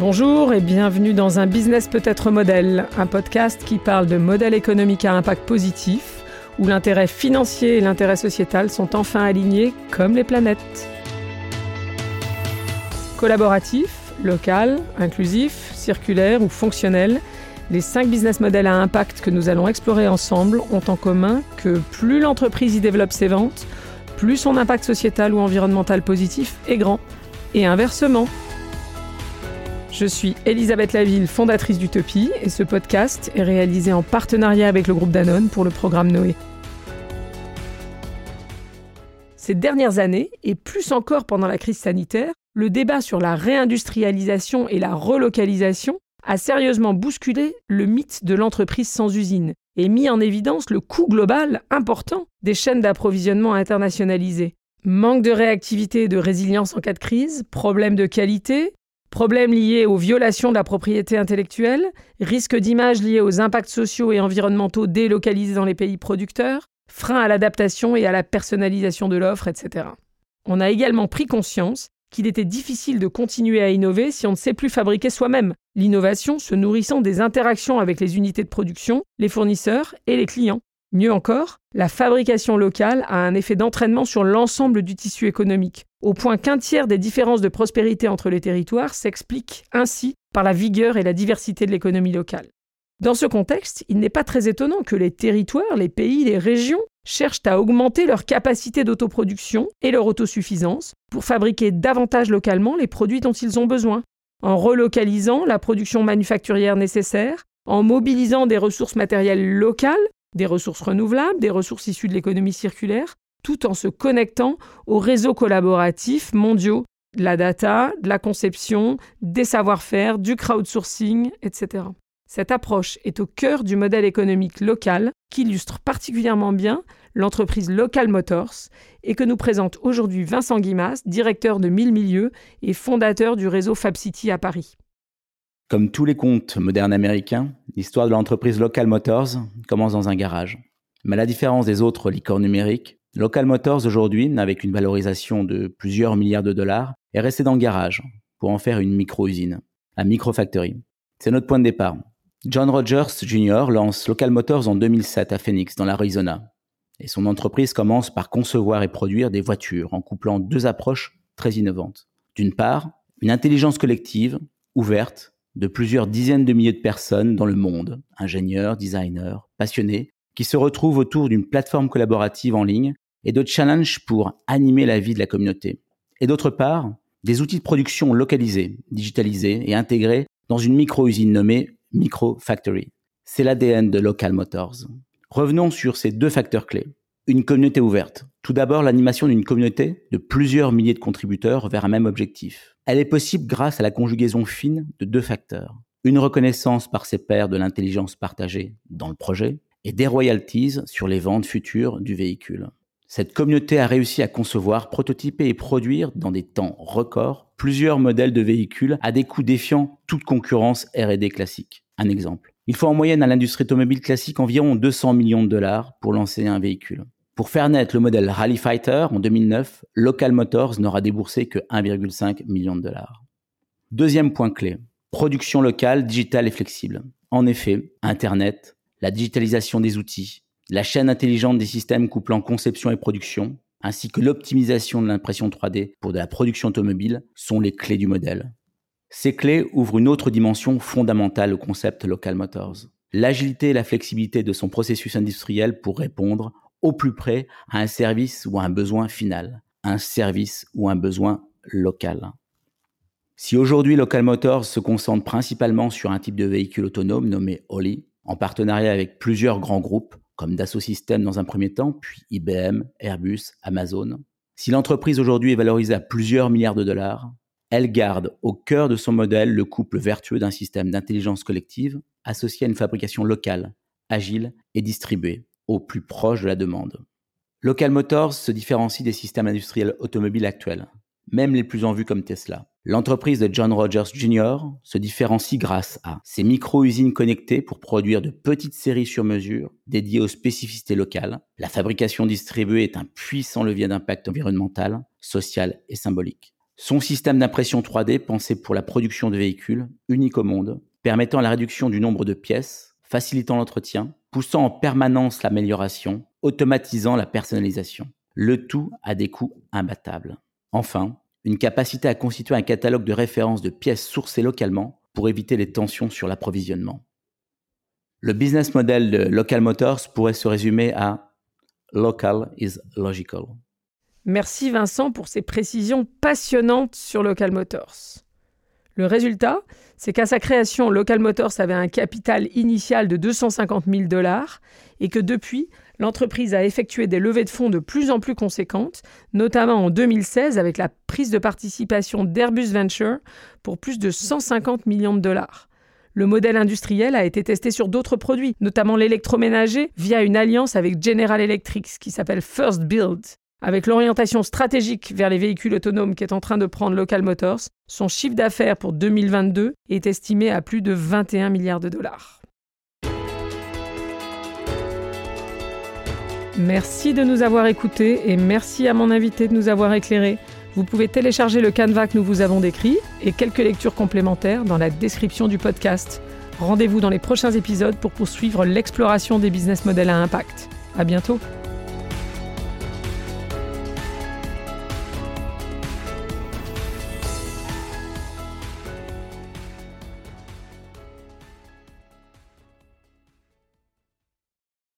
Bonjour et bienvenue dans un business peut-être modèle, un podcast qui parle de modèle économique à impact positif, où l'intérêt financier et l'intérêt sociétal sont enfin alignés comme les planètes. Collaboratif, local, inclusif, circulaire ou fonctionnel, les cinq business models à impact que nous allons explorer ensemble ont en commun que plus l'entreprise y développe ses ventes, plus son impact sociétal ou environnemental positif est grand. Et inversement. Je suis Elisabeth Laville, fondatrice d'Utopie, et ce podcast est réalisé en partenariat avec le groupe Danone pour le programme Noé. Ces dernières années, et plus encore pendant la crise sanitaire, le débat sur la réindustrialisation et la relocalisation a sérieusement bousculé le mythe de l'entreprise sans usine et mis en évidence le coût global important des chaînes d'approvisionnement internationalisées. Manque de réactivité et de résilience en cas de crise, problèmes de qualité, problèmes liés aux violations de la propriété intellectuelle, risques d'image liés aux impacts sociaux et environnementaux délocalisés dans les pays producteurs, freins à l'adaptation et à la personnalisation de l'offre, etc. On a également pris conscience qu'il était difficile de continuer à innover si on ne sait plus fabriquer soi-même, l'innovation se nourrissant des interactions avec les unités de production, les fournisseurs et les clients. Mieux encore, la fabrication locale a un effet d'entraînement sur l'ensemble du tissu économique, au point qu'un tiers des différences de prospérité entre les territoires s'explique ainsi par la vigueur et la diversité de l'économie locale. Dans ce contexte, il n'est pas très étonnant que les territoires, les pays, les régions cherchent à augmenter leur capacité d'autoproduction et leur autosuffisance pour fabriquer davantage localement les produits dont ils ont besoin, en relocalisant la production manufacturière nécessaire, en mobilisant des ressources matérielles locales, des ressources renouvelables, des ressources issues de l'économie circulaire, tout en se connectant aux réseaux collaboratifs mondiaux, de la data, de la conception, des savoir-faire, du crowdsourcing, etc. Cette approche est au cœur du modèle économique local qu'illustre particulièrement bien l'entreprise Local Motors et que nous présente aujourd'hui Vincent Guimas, directeur de Mille Milieux et fondateur du réseau FabCity à Paris. Comme tous les contes modernes américains, l'histoire de l'entreprise Local Motors commence dans un garage. Mais à la différence des autres licornes numériques, Local Motors aujourd'hui, avec une valorisation de plusieurs milliards de dollars, est resté dans le garage pour en faire une micro-usine, la micro-factory. C'est notre point de départ. John Rogers Jr. lance Local Motors en 2007 à Phoenix, dans l'Arizona. Et son entreprise commence par concevoir et produire des voitures en couplant deux approches très innovantes. D'une part, une intelligence collective, ouverte, de plusieurs dizaines de milliers de personnes dans le monde, ingénieurs, designers, passionnés, qui se retrouvent autour d'une plateforme collaborative en ligne et de challenges pour animer la vie de la communauté. Et d'autre part, des outils de production localisés, digitalisés et intégrés dans une micro-usine nommée Micro Factory. C'est l'ADN de Local Motors. Revenons sur ces deux facteurs clés. Une communauté ouverte. Tout d'abord, l'animation d'une communauté de plusieurs milliers de contributeurs vers un même objectif. Elle est possible grâce à la conjugaison fine de deux facteurs. Une reconnaissance par ses pairs de l'intelligence partagée dans le projet et des royalties sur les ventes futures du véhicule. Cette communauté a réussi à concevoir, prototyper et produire dans des temps records plusieurs modèles de véhicules à des coûts défiant toute concurrence R&D classique. Un exemple. Il faut en moyenne à l'industrie automobile classique environ 200 millions de dollars pour lancer un véhicule. Pour faire naître le modèle Rally Fighter en 2009, Local Motors n'aura déboursé que 1,5 million de dollars. Deuxième point clé. Production locale, digitale et flexible. En effet, Internet, la digitalisation des outils, la chaîne intelligente des systèmes couplant conception et production, ainsi que l'optimisation de l'impression 3D pour de la production automobile sont les clés du modèle. Ces clés ouvrent une autre dimension fondamentale au concept Local Motors. L'agilité et la flexibilité de son processus industriel pour répondre au plus près à un service ou à un besoin final, un service ou un besoin local. Si aujourd'hui Local Motors se concentre principalement sur un type de véhicule autonome nommé Oli, en partenariat avec plusieurs grands groupes, comme Dassault dans un premier temps, puis IBM, Airbus, Amazon. Si l'entreprise aujourd'hui est valorisée à plusieurs milliards de dollars, elle garde au cœur de son modèle le couple vertueux d'un système d'intelligence collective associé à une fabrication locale, agile et distribuée, au plus proche de la demande. Local Motors se différencie des systèmes industriels automobiles actuels, même les plus en vue comme Tesla. L'entreprise de John Rogers Jr. se différencie grâce à ses micro-usines connectées pour produire de petites séries sur mesure dédiées aux spécificités locales. La fabrication distribuée est un puissant levier d'impact environnemental, social et symbolique. Son système d'impression 3D pensé pour la production de véhicules, unique au monde, permettant la réduction du nombre de pièces, facilitant l'entretien, poussant en permanence l'amélioration, automatisant la personnalisation. Le tout à des coûts imbattables. Enfin, une capacité à constituer un catalogue de références de pièces sourcées localement pour éviter les tensions sur l'approvisionnement. Le business model de Local Motors pourrait se résumer à Local is logical. Merci Vincent pour ces précisions passionnantes sur Local Motors. Le résultat, c'est qu'à sa création, Local Motors avait un capital initial de 250 000 dollars et que depuis, l'entreprise a effectué des levées de fonds de plus en plus conséquentes, notamment en 2016 avec la prise de participation d'Airbus Venture pour plus de 150 millions de dollars. Le modèle industriel a été testé sur d'autres produits, notamment l'électroménager, via une alliance avec General Electric qui s'appelle First Build. Avec l'orientation stratégique vers les véhicules autonomes qui est en train de prendre Local Motors, son chiffre d'affaires pour 2022 est estimé à plus de 21 milliards de dollars. Merci de nous avoir écoutés et merci à mon invité de nous avoir éclairés. Vous pouvez télécharger le canevas que nous vous avons décrit et quelques lectures complémentaires dans la description du podcast. Rendez-vous dans les prochains épisodes pour poursuivre l'exploration des business models à impact. À bientôt!